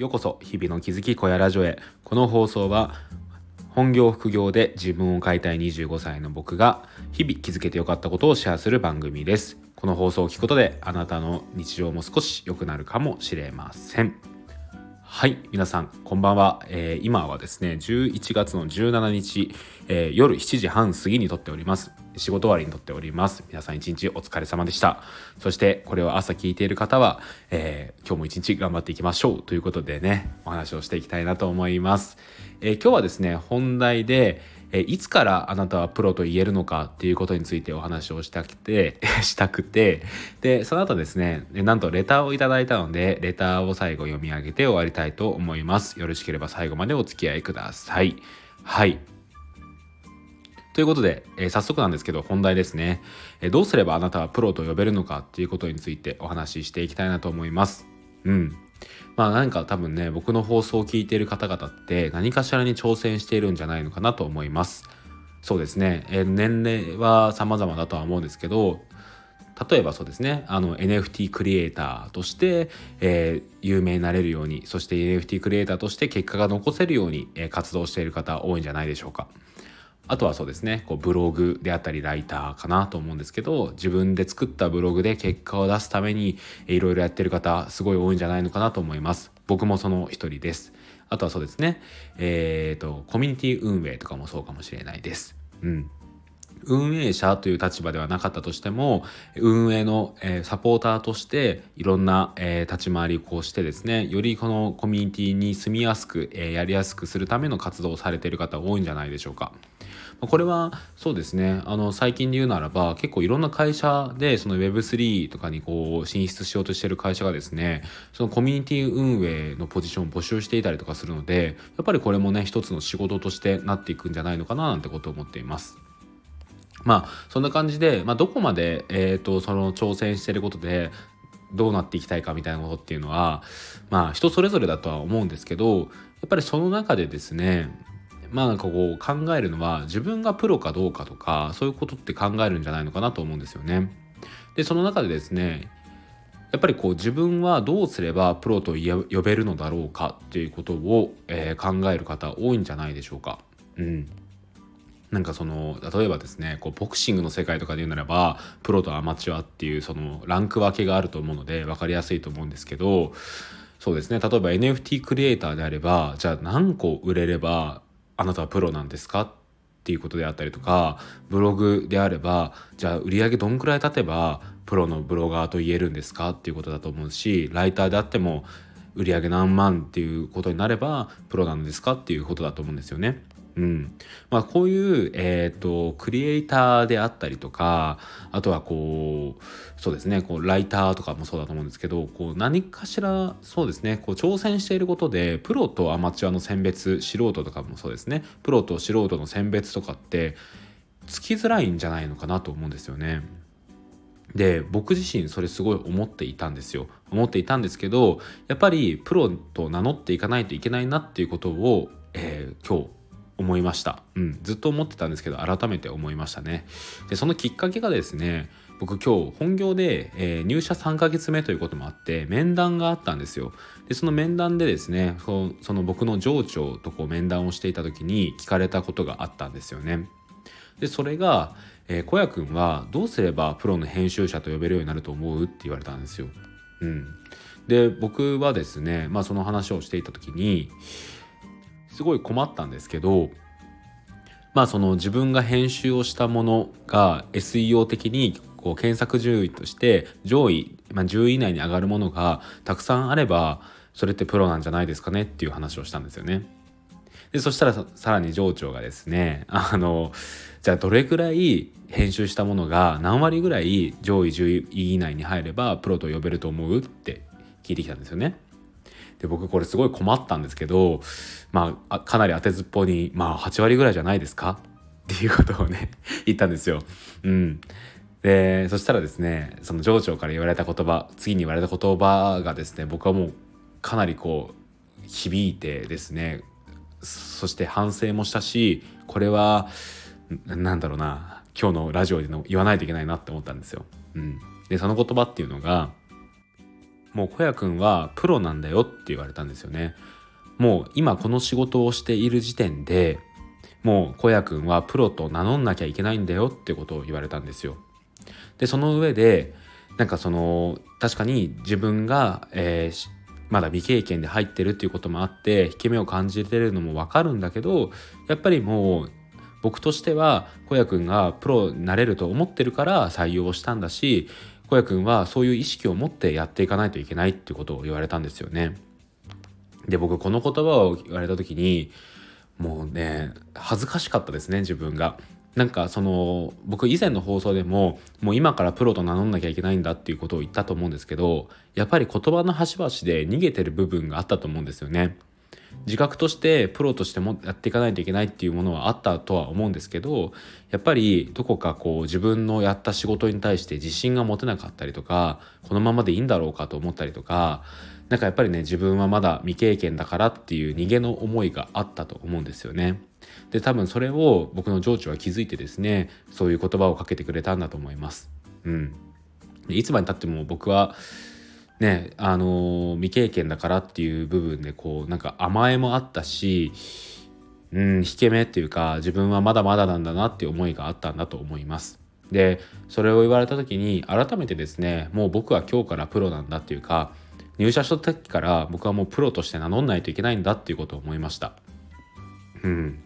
ようこそ日々の気づき小屋ラジオへ。この放送は本業副業で自分を変えたい25歳の僕が日々気づけてよかったことをシェアする番組です。この放送を聞くことであなたの日常も少し良くなるかもしれません。はい皆さんこんばんは、えー、今はですね11月の17日、えー、夜7時半過ぎに撮っております。仕事終わりに撮っております。皆さん一日お疲れ様でした。そしてこれを朝聞いている方は、えー、今日も一日頑張っていきましょう。ということでねお話をしていきたいなと思います、え今日はですね本題でえいつからあなたはプロと言えるのかっていうことについてお話をしたくて したくて。でその後ですねなんとレターをいただいたのでレターを最後読み上げて終わりたいと思います。よろしければ最後までお付き合いください。はい。ということで、えー、早速なんですけど本題ですね、えー、どうすればあなたはプロと呼べるのかっていうことについてお話ししていきたいなと思います。うん。まあ何か多分ね僕の放送を聞いている方々って何かしらに挑戦しているんじゃないのかなと思います。そうですね、え、年齢は様々だとは思うんですけど例えばそうですね。あの NFT クリエイターとして、えー、有名になれるようにそして NFT クリエイターとして結果が残せるように、え、活動している方多いんじゃないでしょうか。あとはそうですねこうブログであったりライターかなと思うんですけど自分で作ったブログで結果を出すためにいろいろやってる方すごい多いんじゃないのかなと思います。僕もその一人です。あとはそうですねえっ、ー、とコミュニティ運営とかもそうかもしれないです。うん。運営者という立場ではなかったとしても運営の、えー、サポーターとしていろんな、えー、立ち回りをこうしてですねよりこのコミュニティに住みやすく、えー、やりやすくするための活動をされている方多いんじゃないでしょうか。これはそうですねあの最近で言うならば結構いろんな会社でその Web3 とかにこう進出しようとしてる会社がですねそのコミュニティ運営のポジションを募集していたりとかするのでやっぱりこれもね一つの仕事としてなっていくんじゃないのかななんてことを思っています。まあそんな感じで、まあ、どこまで、えーと、その挑戦してることでどうなっていきたいかみたいなことっていうのはまあ人それぞれだとは思うんですけどやっぱりその中でですねまあなんかこう考えるのは自分がプロかどうかとかそういうことって考えるんじゃないのかなと思うんですよね。でその中でですねやっぱりこう自分はどうすればプロと呼べるのだろうかっていうことを、えー、考える方多いんじゃないでしょうか。うん、なんかその例えばですねこうボクシングの世界とかで言うならばプロとアマチュアっていうそのランク分けがあると思うので分かりやすいと思うんですけどそうですね例えば NFT クリエイターであればじゃあ何個売れればあなたはプロなんですか？っていうことであったりとかブログであればじゃあ売り上げどんくらい経てばプロのブロガーと言えるんですか？っていうことだと思うしライターであっても売り上げ何万っていうことになればプロなんですか？っていうことだと思うんですよね。うんまあ、こういう、えーと、クリエイターであったりとかあとはこうそうですねこうライターとかもそうだと思うんですけどこう何かしらそうですねこう挑戦していることでプロとアマチュアの選別素人とかもそうですねプロと素人の選別とかってつきづらいんじゃないのかなと思うんですよね。で僕自身それすごい思っていたんですよ思っていたんですけどやっぱりプロと名乗っていかないといけないなっていうことを、えー、今日思いました、うん、ずっと思ってたんですけど改めて思いましたね。でそのきっかけがですね僕今日本業で、えー、入社3ヶ月目ということもあって面談があったんですよ。でその面談でですねその僕の上長とこう面談をしていた時に聞かれたことがあったんですよね。でそれが「えー、小谷君はどうすればプロの編集者と呼べるようになると思う?」って言われたんですよ。うん、で僕はですね、まあ、その話をしていた時にすごい困ったんですけどまあその自分が編集をしたものが SEO 的にこう検索順位として上位、まあ、10位以内に上がるものがたくさんあればそれってプロなんじゃないですかねっていう話をしたんですよね。でそしたらさらに上長がですねあのじゃあどれぐらい編集したものが何割ぐらい上位10位以内に入ればプロと呼べると思うって聞いてきたんですよね。で僕これすごい困ったんですけど、まあ、かなり当てずっぽうに、まあ、8割ぐらいじゃないですか？っていうことをね 言ったんですよ。うん、でそしたらですねその上長から言われた言葉次に言われた言葉がですね僕はもうかなりこう響いてですねそして反省もしたしこれはなんだろうな今日のラジオでの言わないといけないなって思ったんですよ。うん、でその言葉っていうのがもう小屋くんはプロなんだよって言われたんですよね。もう今この仕事をしている時点でもう小屋くんはプロと名乗んなきゃいけないんだよってことを言われたんですよ。でその上でなんかその確かに自分が、えー、まだ未経験で入ってるっていうこともあって引け目を感じてるのも分かるんだけどやっぱりもう僕としては小屋くんがプロになれると思ってるから採用したんだし小屋くんはそういう意識を持ってやっていかないといけないっていうことを言われたんですよね。で僕この言葉を言われた時にもうね恥ずかしかったですね自分が。なんかその僕以前の放送でももう今からプロと名乗んなきゃいけないんだっていうことを言ったと思うんですけどやっぱり言葉の端々で逃げてる部分があったと思うんですよね。自覚としてプロとしてもやっていかないといけないっていうものはあったとは思うんですけどやっぱりどこかこう自分のやった仕事に対して自信が持てなかったりとかこのままでいいんだろうかと思ったりとかなんかやっぱりね自分はまだ未経験だからっていう逃げの思いがあったと思うんですよね。で多分それを僕の上長は気づいてですねそういう言葉をかけてくれたんだと思います。うん、いつまでたっても僕はねあの未経験だからっていう部分でこうなんか甘えもあったしうん引け目っていうか自分はまだまだなんだなっていう思いがあったんだと思います。でそれを言われた時に改めてですねもう僕は今日からプロなんだっていうか入社した時から僕はもうプロとして名乗んないといけないんだっていうことを思いました。うん、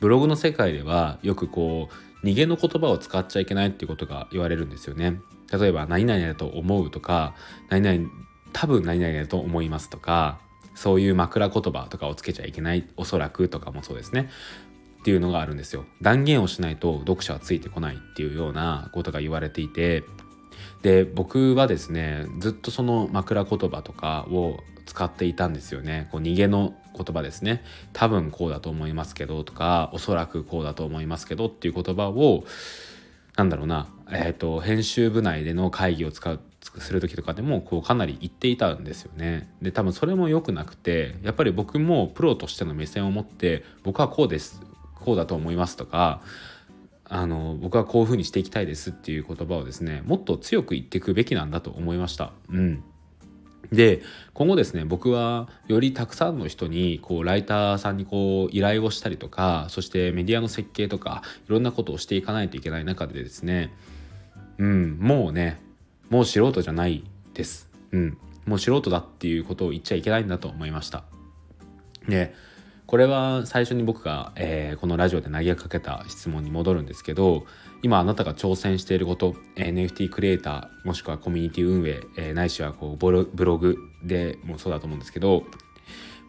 ブログの世界ではよくこう逃げの言葉を使っちゃいけないっていうことが言われるんですよね。例えば何々だと思うとか何々多分何々だと思いますとかそういう枕言葉とかをつけちゃいけないおそらくとかもそうですね。っていうのがあるんですよ。断言をしないと読者はついてこないっていうようなことが言われていてで僕はですねずっとその枕言葉とかを使っていたんですよね。こう逃げの言葉ですね。多分こうだと思いますけどとかおそらくこうだと思いますけどっていう言葉をなんだろうな、えーと、編集部内での会議を使うする時とかでもこうかなり言っていたんですよね。で多分それも良くなくてやっぱり僕もプロとしての目線を持って僕はこうですこうだと思いますとかあの僕はこういうふうにしていきたいですっていう言葉をですねもっと強く言っていくべきなんだと思いました。うんで今後ですね僕はよりたくさんの人にこうライターさんにこう依頼をしたりとかそしてメディアの設計とかいろんなことをしていかないといけない中でですねうんもうねもう素人じゃないです。うん、もう素人だっていうことを言っちゃいけないんだと思いました。でこれは最初に僕が、えー、このラジオで投げかけた質問に戻るんですけど今あなたが挑戦していること NFT クリエイターもしくはコミュニティ運営、えー、ないしはこうブログでもそうだと思うんですけど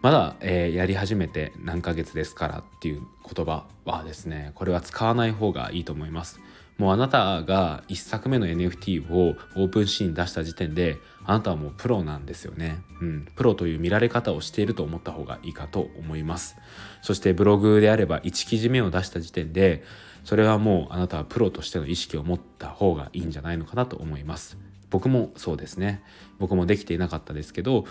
まだ、えー、やり始めて何ヶ月ですからっていう言葉はですねこれは使わない方がいいと思います。もうあなたが1作目の NFT をオープンシーン出した時点であなたはもうプロなんですよね、うん、プロという見られ方をしていると思った方がいいかと思います。そしてブログであれば1記事目を出した時点でそれはもうあなたはプロとしての意識を持った方がいいんじゃないのかなと思います。僕もそうですね。僕もできていなかったですけど、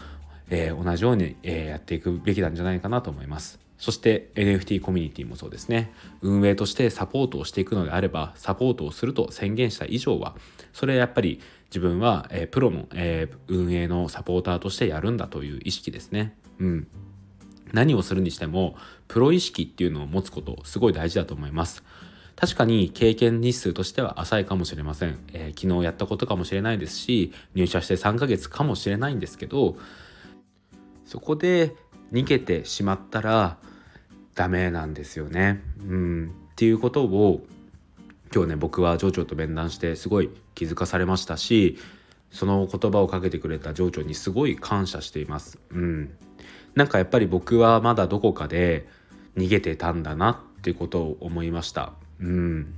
えー、同じように、えー、やっていくべきなんじゃないかなと思います。そして NFT コミュニティもそうですね。運営としてサポートをしていくのであればサポートをすると宣言した以上はそれはやっぱり自分は、えー、プロの、えー、運営のサポーターとしてやるんだという意識ですね。うん。何をするにしてもプロ意識っていうのを持つことすごい大事だと思います。確かに経験日数としては浅いかもしれません、えー、昨日やったことかもしれないですし入社して3ヶ月かもしれないんですけどそこで逃げてしまったらダメなんですよね。うん、っていうことを今日ね僕は町長と面談してすごい気づかされましたしその言葉をかけてくれた町長にすごい感謝しています。うん、なんかやっぱり僕はまだどこかで逃げてたんだなっていうことを思いました。うん、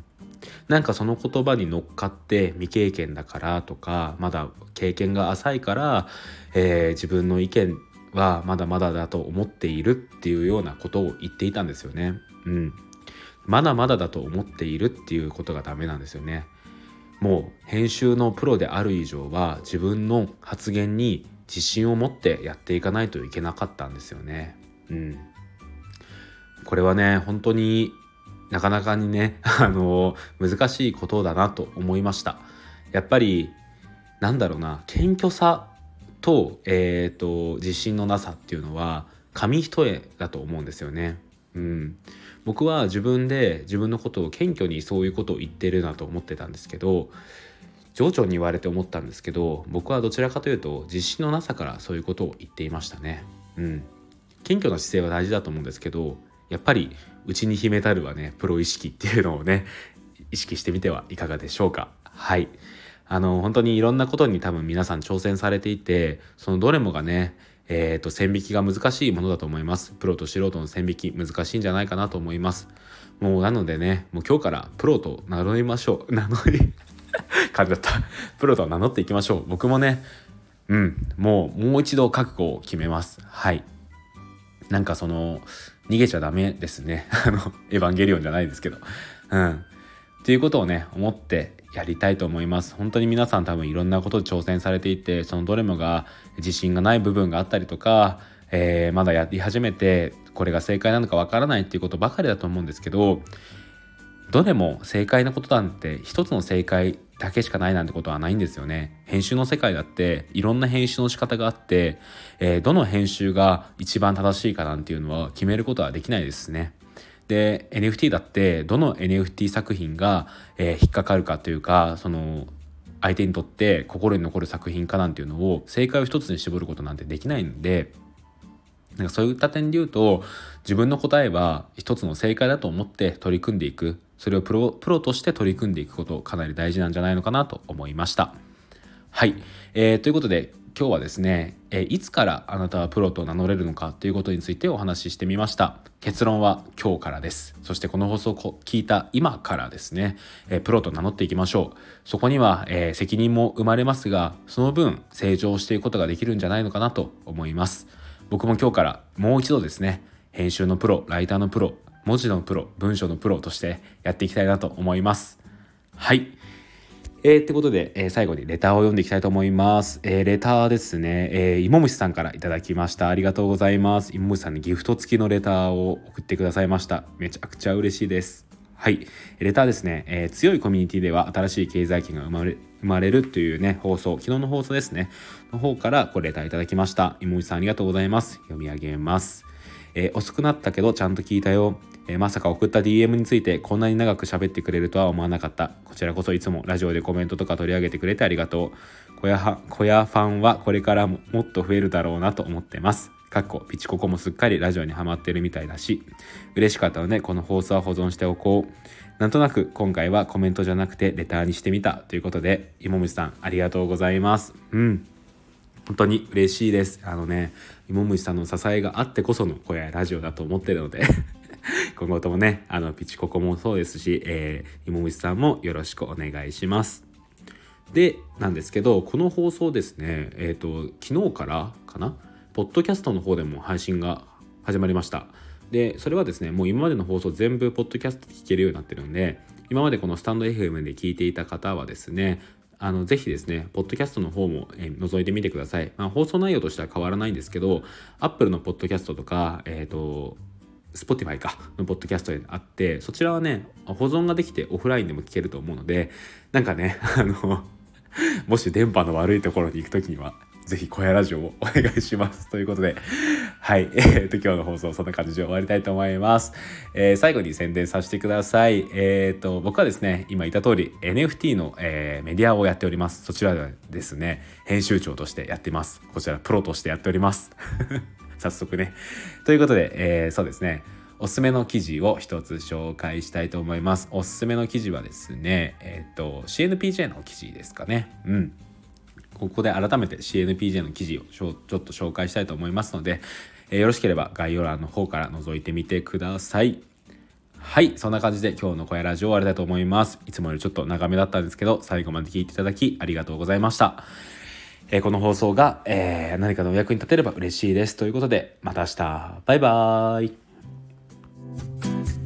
なんかその言葉に乗っかって未経験だからとかまだ経験が浅いから、えー、自分の意見はまだまだだと思っているっていうようなことを言っていたんですよね。うん、まだまだだと思っているっていうことがダメなんですよね。もう編集のプロである以上は自分の発言に自信を持ってやっていかないといけなかったんですよね。うん、これはね本当になかなかにね、あの難しいことだなと思いました。やっぱりなんだろうな謙虚さと,、えーと、自信のなさっていうのは紙一重だと思うんですよね。うん、僕は自分で自分のことを謙虚にそういうことを言ってるなと思ってたんですけど上長に言われて思ったんですけど僕はどちらかというと自信のなさからそういうことを言っていましたね。うん、謙虚な姿勢は大事だと思うんですけどやっぱり内に秘めたるはねプロ意識っていうのをね意識してみてはいかがでしょうか。はいあの本当にいろんなことに多分皆さん挑戦されていてそのどれもがねえーと、線引きが難しいものだと思います。プロと素人の線引き難しいんじゃないかなと思います。もうなのでね、もう今日からプロと名乗りましょう。名乗り感じだった。プロと名乗っていきましょう。僕もね、うん、もうもう一度覚悟を決めます。はい。なんかその、逃げちゃダメですね。あの、エヴァンゲリオンじゃないですけど。うん。っていうことをね、思ってやりたいと思います本当に皆さん多分いろんなことで挑戦されていてそのどれもが自信がない部分があったりとか、えー、まだやり始めてこれが正解なのかわからないっていうことばかりだと思うんですけどどれも正解なことなんて一つの正解だけしかないなんてことはないんですよね。編集の世界だっていろんな編集の仕方があって、えー、どの編集が一番正しいかなんていうのは決めることはできないですね。で NFT だってどの NFT 作品が、えー、引っかかるかというかその相手にとって心に残る作品かなんていうのを正解を一つに絞ることなんてできないんでなんかそういった点で言うと自分の答えは一つの正解だと思って取り組んでいくそれをプロプロとして取り組んでいくことかなり大事なんじゃないのかなと思いました。はい、えー、ということで今日はですね、えいつからあなたはプロと名乗れるのかということについてお話ししてみました。結論は今日からです。そしてこの放送を聞いた今からですね、えプロと名乗っていきましょう。そこには、え責任も生まれますがその分成長していくことができるんじゃないのかなと思います。僕も今日からもう一度ですね編集のプロライターのプロ文字のプロ文章のプロとしてやっていきたいなと思います。はい。えー、ってことで、えー、最後にレターを読んでいきたいと思います。えー、レターですね、えー、芋虫さんからいただきました。ありがとうございます。芋虫さんにギフト付きのレターを送ってくださいました。めちゃくちゃ嬉しいです。はい。レターですね、えー、強いコミュニティでは新しい経済圏が生まれ生まれるというね、放送、昨日の放送ですね、の方からこれレターいただきました。芋虫さんありがとうございます。読み上げます。えー、遅くなったけどちゃんと聞いたよ。えー、まさか送った DM についてこんなに長く喋ってくれるとは思わなかった。こちらこそいつもラジオでコメントとか取り上げてくれてありがとう。小屋は小屋ファンはこれからももっと増えるだろうなと思ってます。かっこピチココもすっかりラジオにハマってるみたいだし、嬉しかったのでこの放送は保存しておこう。なんとなく今回はコメントじゃなくてレターにしてみたということで、芋虫さんありがとうございます。うん。本当に嬉しいです。あのね、芋虫さんの支えがあってこその小屋ラジオだと思ってるので 今後ともね、あの、ピチココもそうですし、えー、芋虫さんもよろしくお願いします。で、なんですけど、この放送ですね、えっ、ー、と、昨日からかな、ポッドキャストの方でも配信が始まりました。で、それはですね、もう今までの放送全部ポッドキャストで聞けるようになってるんで、今までこのスタンド FM で聞いていた方はですね、あのぜひですね、ポッドキャストの方も、えー、覗いてみてください。まあ、放送内容としては変わらないんですけど、Apple のポッドキャストとか、えっ、ー、と、Spotify かのポッドキャストであってそちらはね保存ができてオフラインでも聞けると思うのでなんかね あのもし電波の悪いところに行く時にはぜひ小屋ラジオをお願いします。ということではい。えー、と今日の放送そんな感じで終わりたいと思います、えー、最後に宣伝させてください。えっ、ー、と僕はですね今言った通り NFT の、えー、メディアをやっております。そちらでですね編集長としてやっています。こちらプロとしてやっております。早速ね。ということで、えー、そうですね。おすすめの記事を一つ紹介したいと思います。おすすめの記事はですね、えっ、ー、と、CNPJ の記事ですかね。うん。ここで改めて CNPJ の記事をちょっと紹介したいと思いますので、えー、よろしければ概要欄の方から覗いてみてください。はい、そんな感じで今日の小屋ラジオ終わりたいと思います。いつもよりちょっと長めだったんですけど、最後まで聞いていただきありがとうございました。えこの放送が、え何かのお役に立てれば嬉しいです。ということで、また明日。バイバーイ。